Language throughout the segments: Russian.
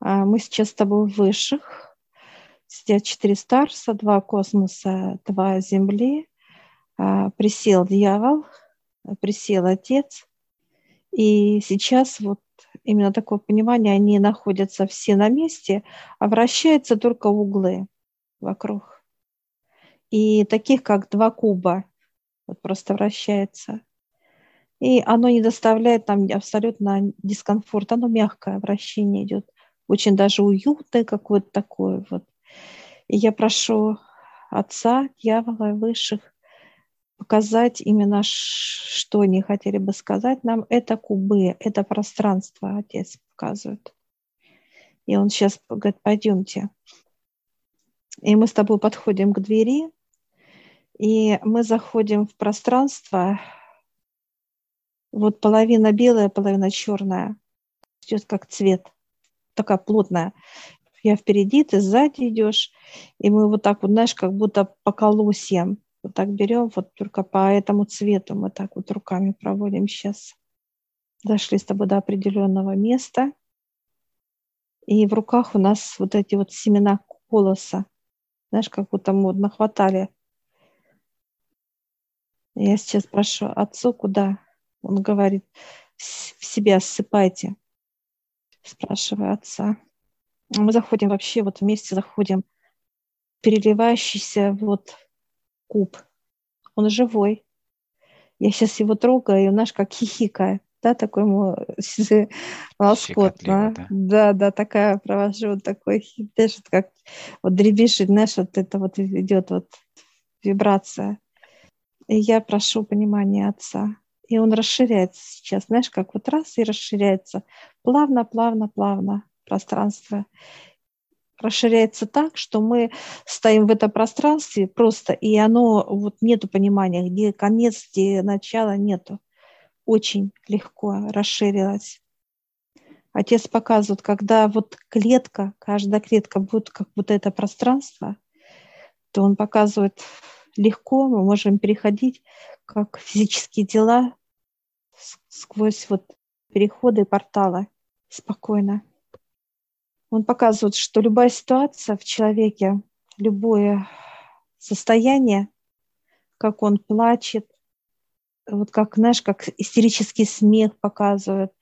А, мы сейчас с тобой в высших. Сидят четыре старца, два космоса, два земли. А, присел дьявол, присел отец. И сейчас вот именно такое понимание, они находятся все на месте, а вращаются только углы вокруг. И таких, как два куба, вот просто вращается. И оно не доставляет нам абсолютно дискомфорт, оно мягкое вращение идет, очень даже уютное какое-то такое вот. И я прошу Отца, Дьявола, Высших показать именно, что они хотели бы сказать нам. Это кубы, это пространство, Отец показывает. И он сейчас говорит, пойдемте. И мы с тобой подходим к двери, и мы заходим в пространство, вот половина белая, половина черная, идет как цвет, такая плотная. Я впереди, ты сзади идешь, и мы вот так вот, знаешь, как будто по колосьям вот так берем, вот только по этому цвету мы так вот руками проводим сейчас. Дошли с тобой до определенного места. И в руках у нас вот эти вот семена колоса. Знаешь, как будто мы вот нахватали. Я сейчас прошу отцу, куда? Он говорит, в себя ссыпайте. Спрашиваю отца. Мы заходим вообще, вот вместе заходим переливающийся вот куб. Он живой. Я сейчас его трогаю, и наш как хихикает. Да, такой ему волоскот. Да? да, да, да, такая провожу, вот такой, даже как вот дребезжит, знаешь, вот это вот идет вот вибрация. И я прошу понимания отца. И он расширяется сейчас, знаешь, как вот раз и расширяется. Плавно, плавно, плавно пространство расширяется так, что мы стоим в этом пространстве просто, и оно, вот нету понимания, где конец, где начало, нету. Очень легко расширилось. Отец показывает, когда вот клетка, каждая клетка будет как вот это пространство, то он показывает легко, мы можем переходить как физические дела сквозь вот переходы портала спокойно. Он показывает, что любая ситуация в человеке, любое состояние, как он плачет, вот как, знаешь, как истерический смех показывает,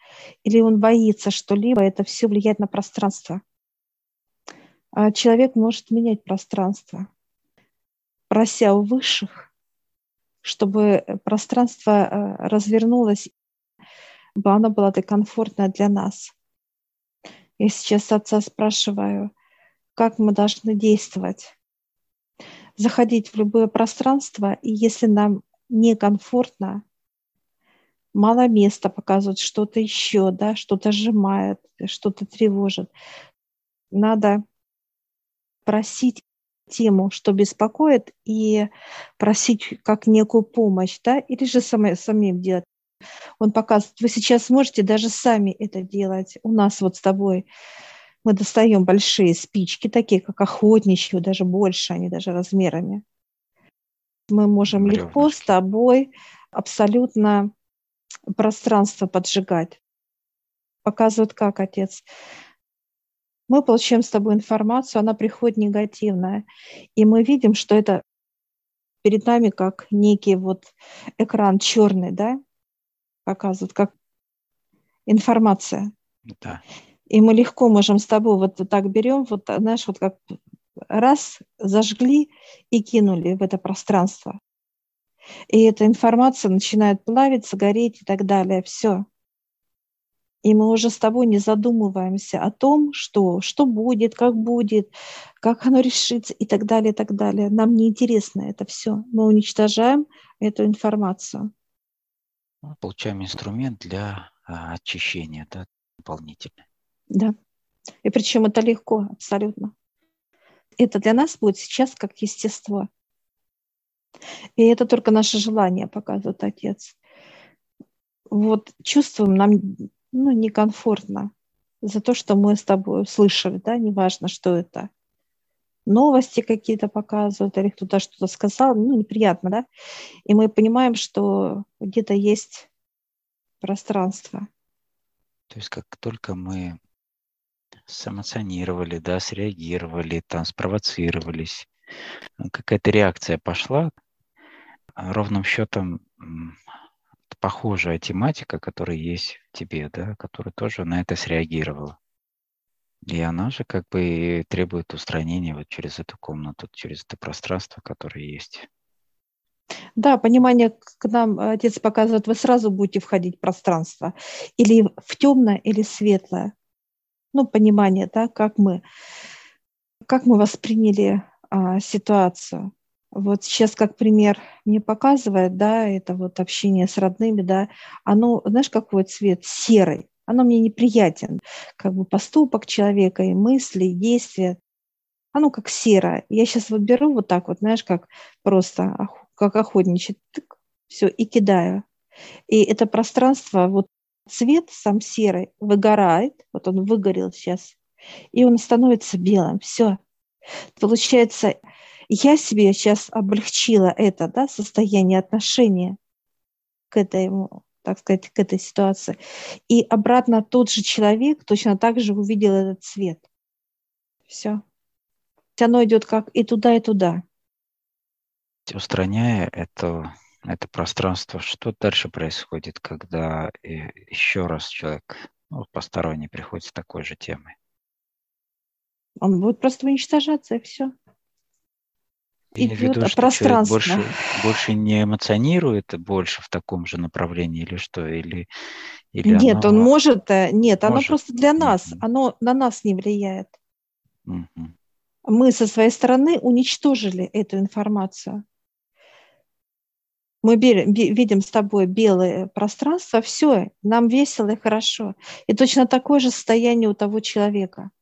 или он боится что-либо, это все влияет на пространство. А человек может менять пространство, прося у высших, чтобы пространство э, развернулось, чтобы оно было так комфортное для нас – я сейчас отца спрашиваю, как мы должны действовать. Заходить в любое пространство, и если нам некомфортно, мало места показывать что-то еще, да, что-то сжимает, что-то тревожит. Надо просить тему, что беспокоит, и просить как некую помощь, да, или же самим, самим делать. Он показывает, вы сейчас сможете даже сами это делать. У нас вот с тобой мы достаем большие спички, такие как охотничьи, даже больше, они даже размерами. Мы можем Бревнышки. легко с тобой абсолютно пространство поджигать. Показывают, как отец. Мы получаем с тобой информацию, она приходит негативная, и мы видим, что это перед нами как некий вот экран черный, да, показывают, как информация. Да. И мы легко можем с тобой вот так берем, вот, знаешь, вот как раз зажгли и кинули в это пространство. И эта информация начинает плавиться, гореть и так далее. Все. И мы уже с тобой не задумываемся о том, что, что будет, как будет, как оно решится и так далее, и так далее. Нам не интересно это все. Мы уничтожаем эту информацию. Ну, получаем инструмент для а, очищения, да, дополнительный. Да. И причем это легко, абсолютно. Это для нас будет сейчас как естество. И это только наше желание, показывает Отец. Вот чувствуем нам ну, некомфортно за то, что мы с тобой услышали, да, неважно, что это – новости какие-то показывают, или кто-то что-то сказал, ну, неприятно, да? И мы понимаем, что где-то есть пространство. То есть как только мы сэмоционировали, да, среагировали, там спровоцировались. Какая-то реакция пошла. Ровным счетом похожая тематика, которая есть в тебе, да, которая тоже на это среагировала. И она же как бы требует устранения вот через эту комнату, через это пространство, которое есть. Да, понимание к нам отец показывает, вы сразу будете входить в пространство. Или в темное, или светлое. Ну, понимание, да, как мы, как мы восприняли а, ситуацию. Вот сейчас, как пример мне показывает, да, это вот общение с родными, да, оно, знаешь, какой цвет? Серый. Оно мне неприятен. Как бы поступок человека и мысли, и действия. Оно как серое. Я сейчас вот беру вот так вот, знаешь, как просто, как охотничий, тык, все, и кидаю. И это пространство, вот цвет сам серый выгорает, вот он выгорел сейчас, и он становится белым. Все. Получается, я себе сейчас облегчила это да, состояние отношения к этому, так сказать, к этой ситуации. И обратно тот же человек точно так же увидел этот цвет. Все. Оно идет как и туда, и туда. Устраняя это, это пространство, что дальше происходит, когда еще раз человек ну, посторонний приходит с такой же темой? Он будет просто уничтожаться, и все идет виду, что пространство. Больше, больше не эмоционирует больше в таком же направлении или что? Или, или нет, оно... он может, э, нет, может. оно просто для нас, mm-hmm. оно на нас не влияет. Mm-hmm. Мы со своей стороны уничтожили эту информацию. Мы видим с тобой белое пространство, все, нам весело и хорошо. И точно такое же состояние у того человека –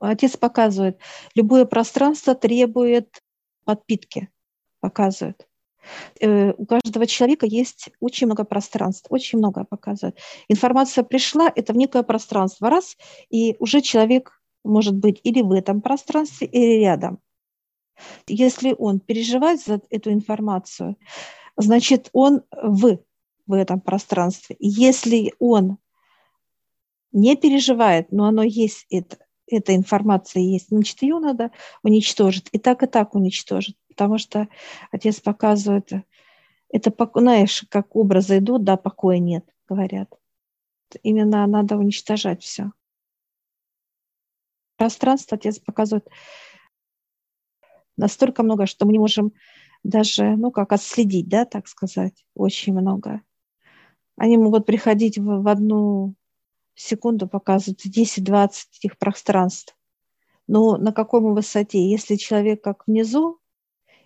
Отец показывает, любое пространство требует подпитки, показывает. Э, у каждого человека есть очень много пространств, очень много показывает. Информация пришла, это в некое пространство, раз, и уже человек может быть или в этом пространстве, или рядом. Если он переживает за эту информацию, значит, он в, в этом пространстве. Если он не переживает, но оно есть это, эта информация есть, значит, ее надо уничтожить. И так, и так уничтожить. Потому что отец показывает, это, знаешь, как образы идут, да, покоя нет, говорят. Именно надо уничтожать все. Пространство отец показывает настолько много, что мы не можем даже, ну, как отследить, да, так сказать, очень много. Они могут приходить в, в одну секунду показывают 10-20 этих пространств. Но на какой мы высоте? Если человек как внизу,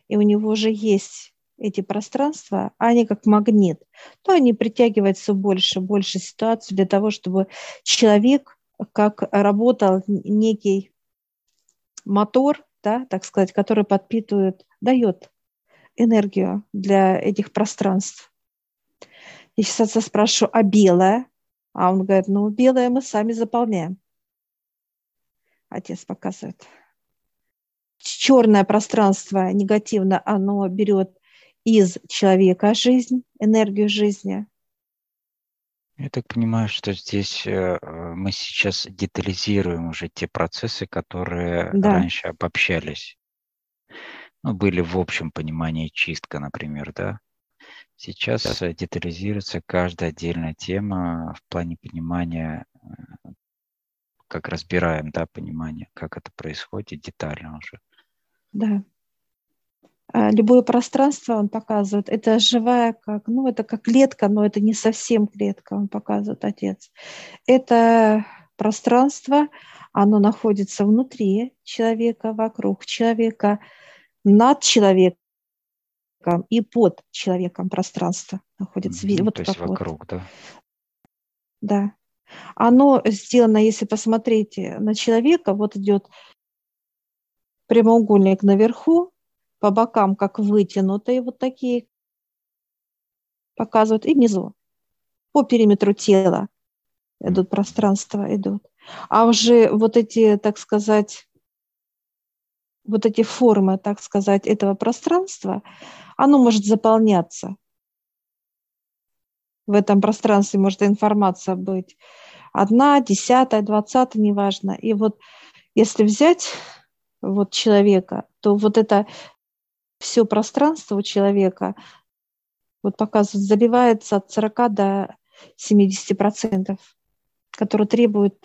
и у него уже есть эти пространства, а они как магнит, то они притягивают все больше больше ситуаций для того, чтобы человек как работал некий мотор, да, так сказать, который подпитывает, дает энергию для этих пространств. Я сейчас спрашиваю, а белое? А он говорит, ну, белое мы сами заполняем. Отец показывает. Черное пространство негативно, оно берет из человека жизнь, энергию жизни. Я так понимаю, что здесь э, мы сейчас детализируем уже те процессы, которые да. раньше обобщались. Ну, были в общем понимании чистка, например, да? Сейчас да. детализируется каждая отдельная тема в плане понимания, э, как разбираем, да, понимание, как это происходит детально уже. Да. А, любое пространство он показывает. Это живая, как, ну, это как клетка, но это не совсем клетка, он показывает отец. Это пространство, оно находится внутри человека, вокруг человека, над человеком и под человеком пространство находится. Mm-hmm, вот то есть вокруг, вот. да? Да. Оно сделано, если посмотрите на человека, вот идет прямоугольник наверху, по бокам как вытянутые вот такие показывают, и внизу по периметру тела идут пространства, идут. А уже вот эти, так сказать, вот эти формы, так сказать, этого пространства, оно может заполняться. В этом пространстве может информация быть одна, десятая, двадцатая, неважно. И вот если взять вот человека, то вот это все пространство у человека вот показывает, заливается от 40 до 70 процентов, которые требуют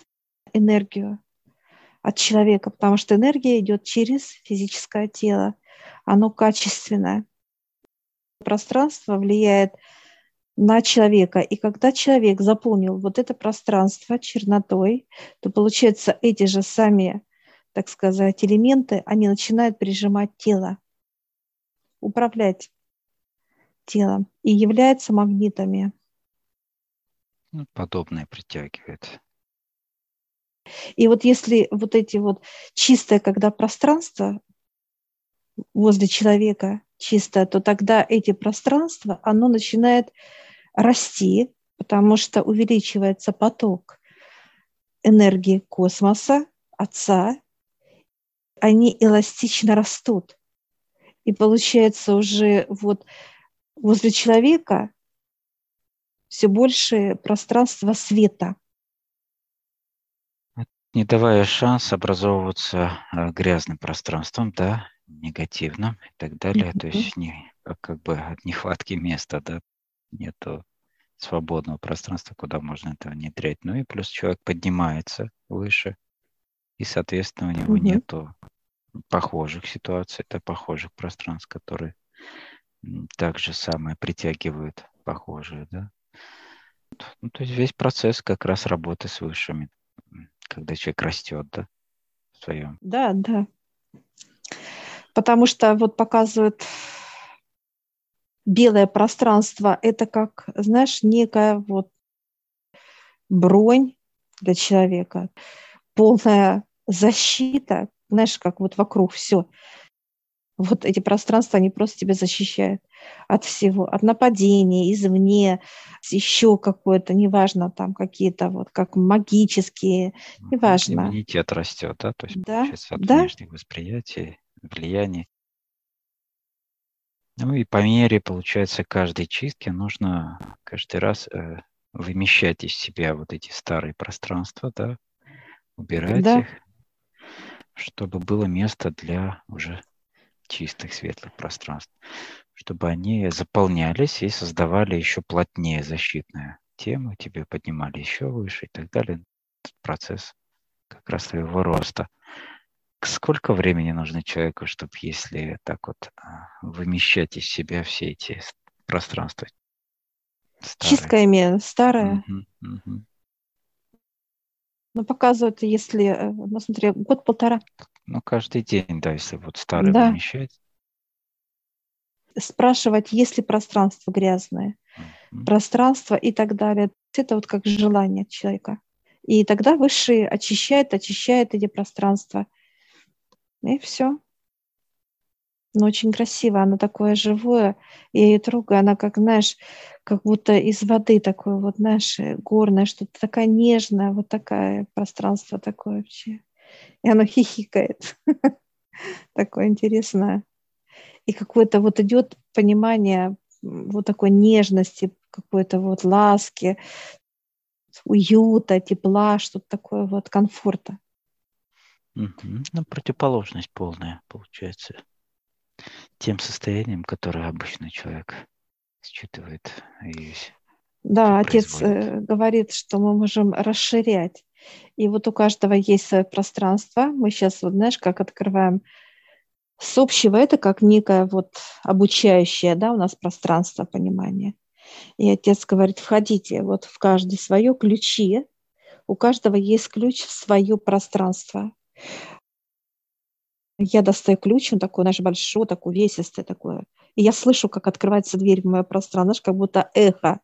энергию от человека, потому что энергия идет через физическое тело, оно качественное. Пространство влияет на человека. И когда человек заполнил вот это пространство чернотой, то получается эти же сами, так сказать, элементы, они начинают прижимать тело, управлять телом и являются магнитами. Ну, подобное притягивает. И вот если вот эти вот чистое, когда пространство возле человека чистое, то тогда эти пространства, оно начинает расти, потому что увеличивается поток энергии космоса, Отца, они эластично растут. И получается уже вот возле человека все больше пространства света. Не давая шанс образовываться э, грязным пространством, да, негативным и так далее. Mm-hmm. То есть не, как бы от нехватки места, да, нету свободного пространства, куда можно это внедрять. Ну и плюс человек поднимается выше, и, соответственно, у него угу. нету похожих ситуаций, это похожих пространств, которые так же самое притягивают похожие, да. Ну, то есть весь процесс как раз работы с высшими, когда человек растет, да, в своем. Да, да. Потому что вот показывают белое пространство – это как, знаешь, некая вот бронь для человека, полная защита, знаешь, как вот вокруг все. Вот эти пространства, они просто тебя защищают от всего, от нападения извне, еще какое-то, неважно, там какие-то вот как магические, неважно. Иммунитет растет, да? То есть, да, от да. внешних восприятий, влияний. Ну и по мере, получается, каждой чистки нужно каждый раз э, вымещать из себя вот эти старые пространства, да, убирать да. их, чтобы было место для уже чистых, светлых пространств, чтобы они заполнялись и создавали еще плотнее защитную тему, тебе поднимали еще выше и так далее. Этот процесс как раз твоего роста. Сколько времени нужно человеку, чтобы, если так вот а, вымещать из себя все эти пространства? Старые. Чистка имею, старая. Угу, угу. Ну, показывают, если, э, ну, смотри, год-полтора. Ну, каждый день, да, если вот старый да. вымещать. Спрашивать, есть ли пространство грязное, mm пространство и так далее. Это вот как желание человека. И тогда высшие очищают, очищают эти пространства – и все. Но очень красиво, оно такое живое. Я ее трогаю, она как, знаешь, как будто из воды такое вот, знаешь, горное, что-то такая нежная, вот такое пространство такое вообще. И оно хихикает. Такое интересное. И какое-то вот идет понимание вот такой нежности, какой-то вот ласки, уюта, тепла, что-то такое вот комфорта. Угу. Ну, противоположность полная получается тем состоянием, которое обычный человек считывает и Да, отец э, говорит, что мы можем расширять. И вот у каждого есть свое пространство. Мы сейчас, вот знаешь, как открываем с общего, это как некое вот обучающее, да, у нас пространство понимания. И отец говорит, входите вот в каждый свое ключи, у каждого есть ключ в свое пространство. Я достаю ключ, он такой, наш большой, такой весистый такой. И я слышу, как открывается дверь в мое пространство, знаешь, как будто эхо.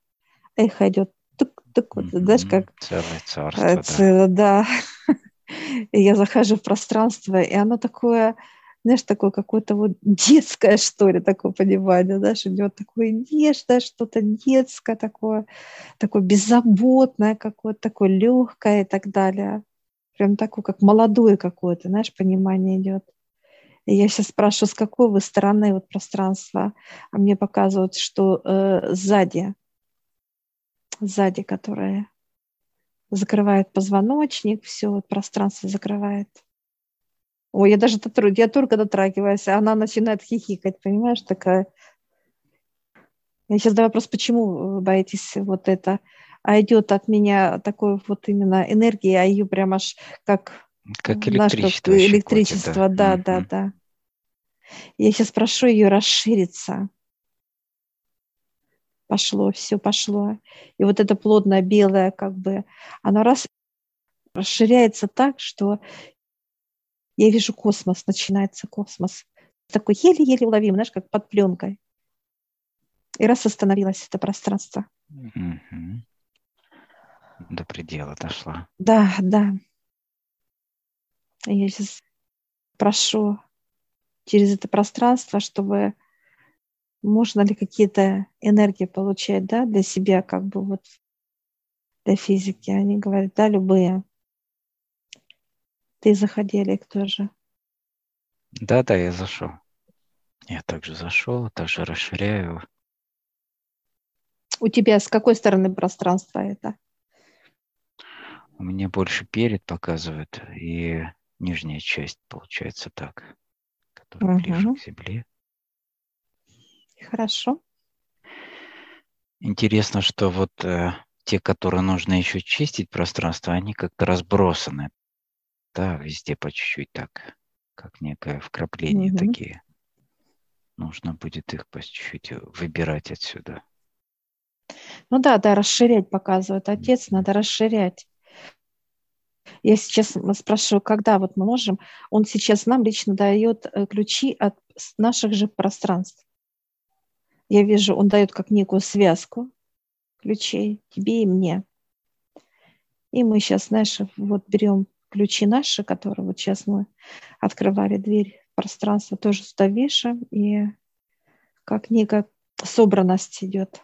Эхо идет тук-тук, вот, mm-hmm. знаешь, как... Целое царство, Целое, да. да. И я захожу в пространство, и оно такое, знаешь, такое какое-то вот детское, что ли, такое понимание, знаешь, идет такое нежное, что-то детское такое, такое беззаботное какое-то, такое легкое и так далее прям такое, как молодое какое-то, знаешь, понимание идет. И я сейчас спрашиваю, с какой вы стороны вот пространства, а мне показывают, что э, сзади, сзади, которое закрывает позвоночник, все, вот пространство закрывает. Ой, я даже я только дотрагиваюсь, а она начинает хихикать, понимаешь, такая. Я сейчас задаю вопрос, почему вы боитесь вот это? А идет от меня такой вот именно энергия, а ее прям аж как... Как электричество. Как электричество, да, да, mm-hmm. да. Я сейчас прошу ее расшириться. Пошло, все пошло. И вот это плотное белое, как бы, оно раз расширяется так, что я вижу космос, начинается космос. Такой еле-еле уловим, знаешь, как под пленкой. И раз остановилось это пространство. Угу. До предела дошла. Да, да. Я сейчас прошу через это пространство, чтобы можно ли какие-то энергии получать, да, для себя, как бы вот для физики. Они говорят, да, любые. Ты заходи, Олег, тоже. Да, да, я зашел. Я также зашел, также расширяю. У тебя с какой стороны пространства это? У меня больше перед показывает и нижняя часть получается так который угу. ближе к Земле. Хорошо. Интересно, что вот э, те, которые нужно еще чистить пространство, они как-то разбросаны. Да, везде по чуть-чуть так, как некое вкрапление угу. такие. Нужно будет их по чуть-чуть выбирать отсюда. Ну да, да, расширять показывает отец, надо расширять. Я сейчас спрашиваю, когда вот мы можем, он сейчас нам лично дает э, ключи от наших же пространств. Я вижу, он дает как некую связку ключей тебе и мне. И мы сейчас, знаешь, вот берем ключи наши, которые вот сейчас мы открывали дверь в пространство, тоже сюда вешаем, и как некая собранность идет.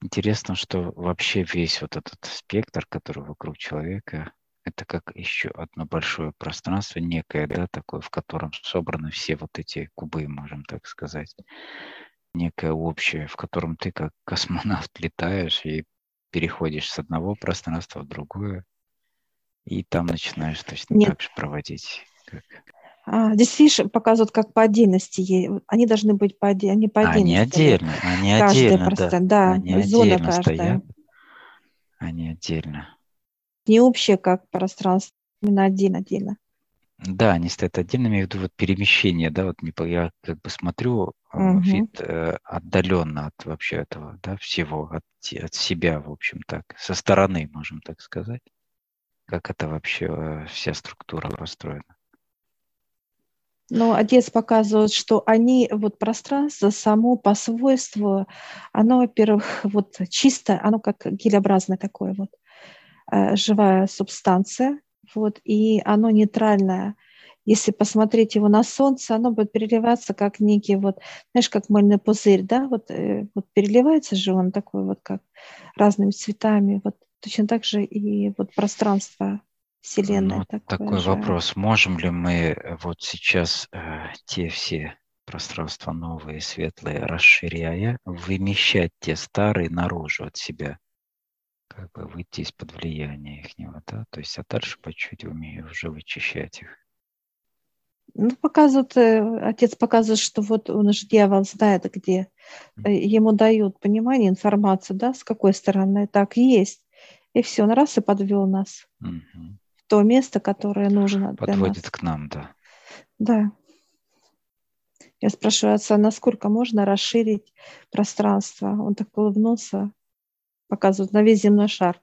Интересно, что вообще весь вот этот спектр, который вокруг человека, это как еще одно большое пространство, некое, да, такое, в котором собраны все вот эти кубы, можем так сказать. Некое общее, в котором ты как космонавт летаешь и переходишь с одного пространства в другое, и там начинаешь точно Нет. так же проводить. Как... А, здесь, видишь, показывают как по отдельности. Они должны быть по, они по отдельности. Они отдельно, они отдельно, да. да. Они зона отдельно каждая. стоят. Они отдельно не общее как пространство, именно отдельно-отдельно. Да, они стоят отдельно, я имею в виду вот перемещение, да, вот я как бы смотрю угу. вид э, отдаленно от вообще этого, да, всего, от, от себя, в общем так, со стороны, можем так сказать, как это вообще э, вся структура построена. Ну, отец показывает, что они, вот пространство само по свойству, оно, во-первых, вот чисто, оно как гелеобразное такое вот. Э, живая субстанция, вот, и оно нейтральное. Если посмотреть его на солнце, оно будет переливаться как некий вот, знаешь, как мыльный пузырь, да, вот, э, вот переливается же он такой вот как разными цветами, вот точно так же и вот пространство Вселенной. Ну, такой же. вопрос, можем ли мы вот сейчас э, те все пространства новые, светлые, расширяя, вымещать те старые наружу от себя? Как бы выйти из-под влияния их, да, то есть а дальше по чуть умею уже вычищать их. Ну, показывают, э, отец показывает, что вот он же дьявол знает, где mm-hmm. ему дают понимание, информацию, да, с какой стороны так есть. И все, он раз и подвел нас mm-hmm. в то место, которое нужно Подводит нас. к нам, да. Да. Я спрашиваю отца, насколько можно расширить пространство? Он так улыбнулся, показывают на весь земной шар.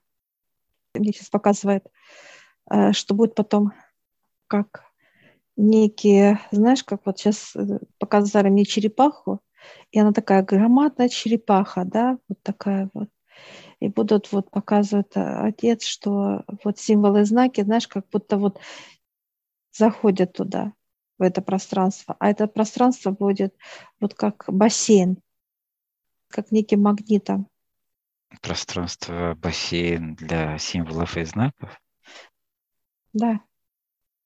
Мне сейчас показывает, э, что будет потом как некие, знаешь, как вот сейчас э, показали мне черепаху, и она такая громадная черепаха, да, вот такая вот. И будут вот показывать э, отец, что вот символы знаки, знаешь, как будто вот заходят туда, в это пространство. А это пространство будет вот как бассейн, как неким магнитом пространство бассейн для символов и знаков? Да.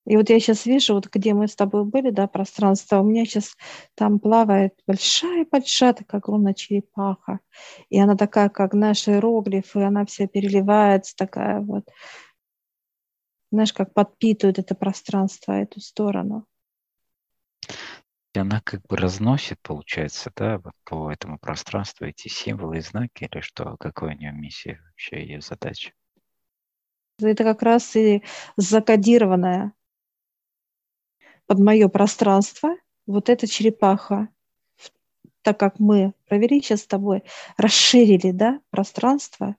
И вот я сейчас вижу, вот где мы с тобой были, да, пространство, у меня сейчас там плавает большая-большая такая огромная черепаха. И она такая, как наши иероглифы, она вся переливается, такая вот, знаешь, как подпитывает это пространство, эту сторону. Она как бы разносит, получается, да, вот по этому пространству эти символы и знаки, или что, какой у нее миссия, вообще ее задача? Это как раз и закодированная под мое пространство вот эта черепаха, так как мы провели сейчас с тобой, расширили, да, пространство,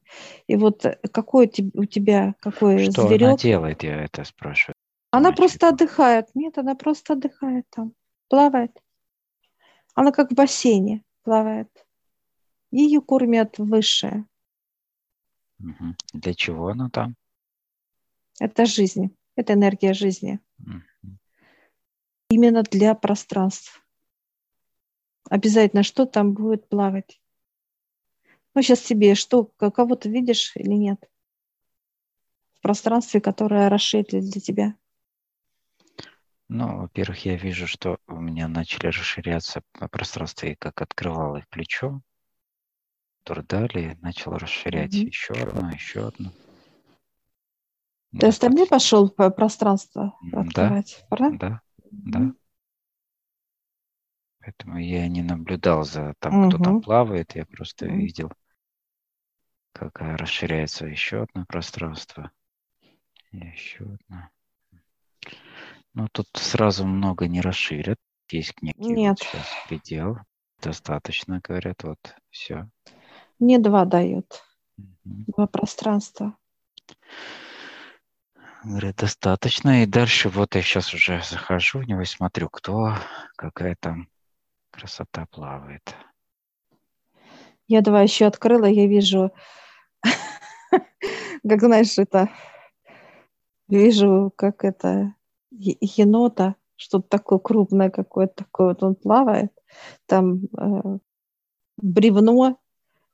и вот какой у тебя, какой Что зверек... она делает, я это спрашиваю. Она просто черепаха. отдыхает. Нет, она просто отдыхает там, плавает. Она как в бассейне плавает. Ее кормят высшее. Угу. Для чего она там? Это жизнь, это энергия жизни. Угу именно для пространств. Обязательно что там будет плавать. Ну, сейчас тебе что, кого-то видишь или нет? В пространстве, которое расширили для тебя. Ну, во-первых, я вижу, что у меня начали расширяться пространство, и как открывал их плечо, который далее начал расширять mm-hmm. еще одно, еще одно. Ты ну, остальные пошел по пространство открывать, да, правда? Да да. Поэтому я не наблюдал за там, кто там плавает, я просто Мгм. видел, как э, расширяется еще одно пространство. Еще одно. Ну, тут сразу много не расширят. Есть некий вот Нет, сейчас предел. Достаточно, говорят, вот все. мне два дают, два пространства. Говорит, достаточно. И дальше вот я сейчас уже захожу в него и смотрю, кто, какая там красота плавает. Я два еще открыла, я вижу, как знаешь, это, вижу, как это, енота, что-то такое крупное какое-то такое, вот он плавает, там э, бревно,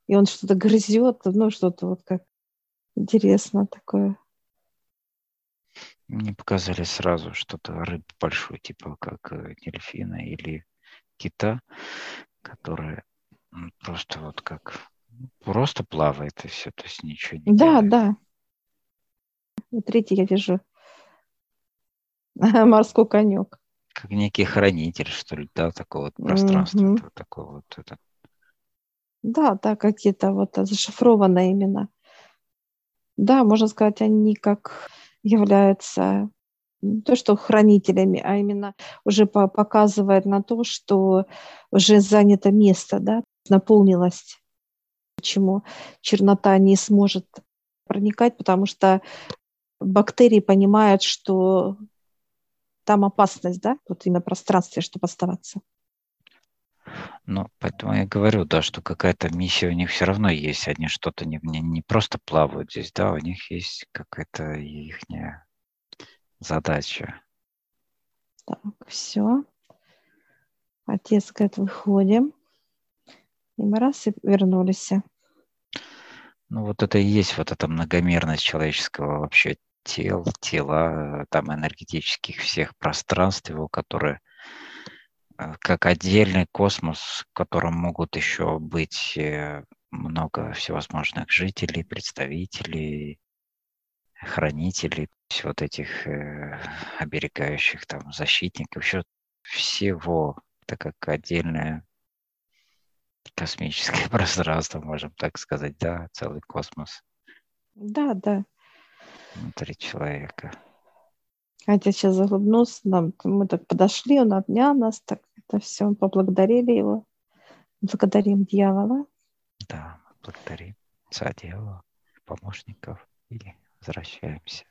и он что-то грызет, ну, что-то вот как интересно такое. Мне показали сразу что-то рыб большой, типа как э, дельфина или кита, которая просто вот как просто плавает и все, то есть ничего не Да, делает. да. И третий я вижу. Морской конек. Как некий хранитель, что ли, да, такого вот пространства, mm-hmm. такого вот это. Да, да, какие-то вот зашифрованные именно. Да, можно сказать, они как являются то, что хранителями, а именно уже показывает на то, что уже занято место, да, наполнилось. Почему чернота не сможет проникать, потому что бактерии понимают, что там опасность, да, вот именно пространстве, чтобы оставаться. Ну, поэтому я говорю, да, что какая-то миссия у них все равно есть. Они что-то не, не, не просто плавают здесь, да, у них есть какая-то их задача. Так, все. Отец говорит, выходим. И мы раз и вернулись. Ну, вот это и есть вот эта многомерность человеческого вообще тел, тела, там энергетических всех пространств его, которые Э, как отдельный космос, в котором могут еще быть э, много всевозможных жителей, представителей, хранителей, вот этих э, оберегающих там защитников, еще всего, так как отдельное космическое пространство, можем так сказать, да, целый космос. Да, да. Внутри человека. Хотя сейчас заглубнулся, нам, мы так подошли, он обнял нас, так это все, поблагодарили его. Благодарим дьявола. Да, благодарим за дьявола, помощников и возвращаемся.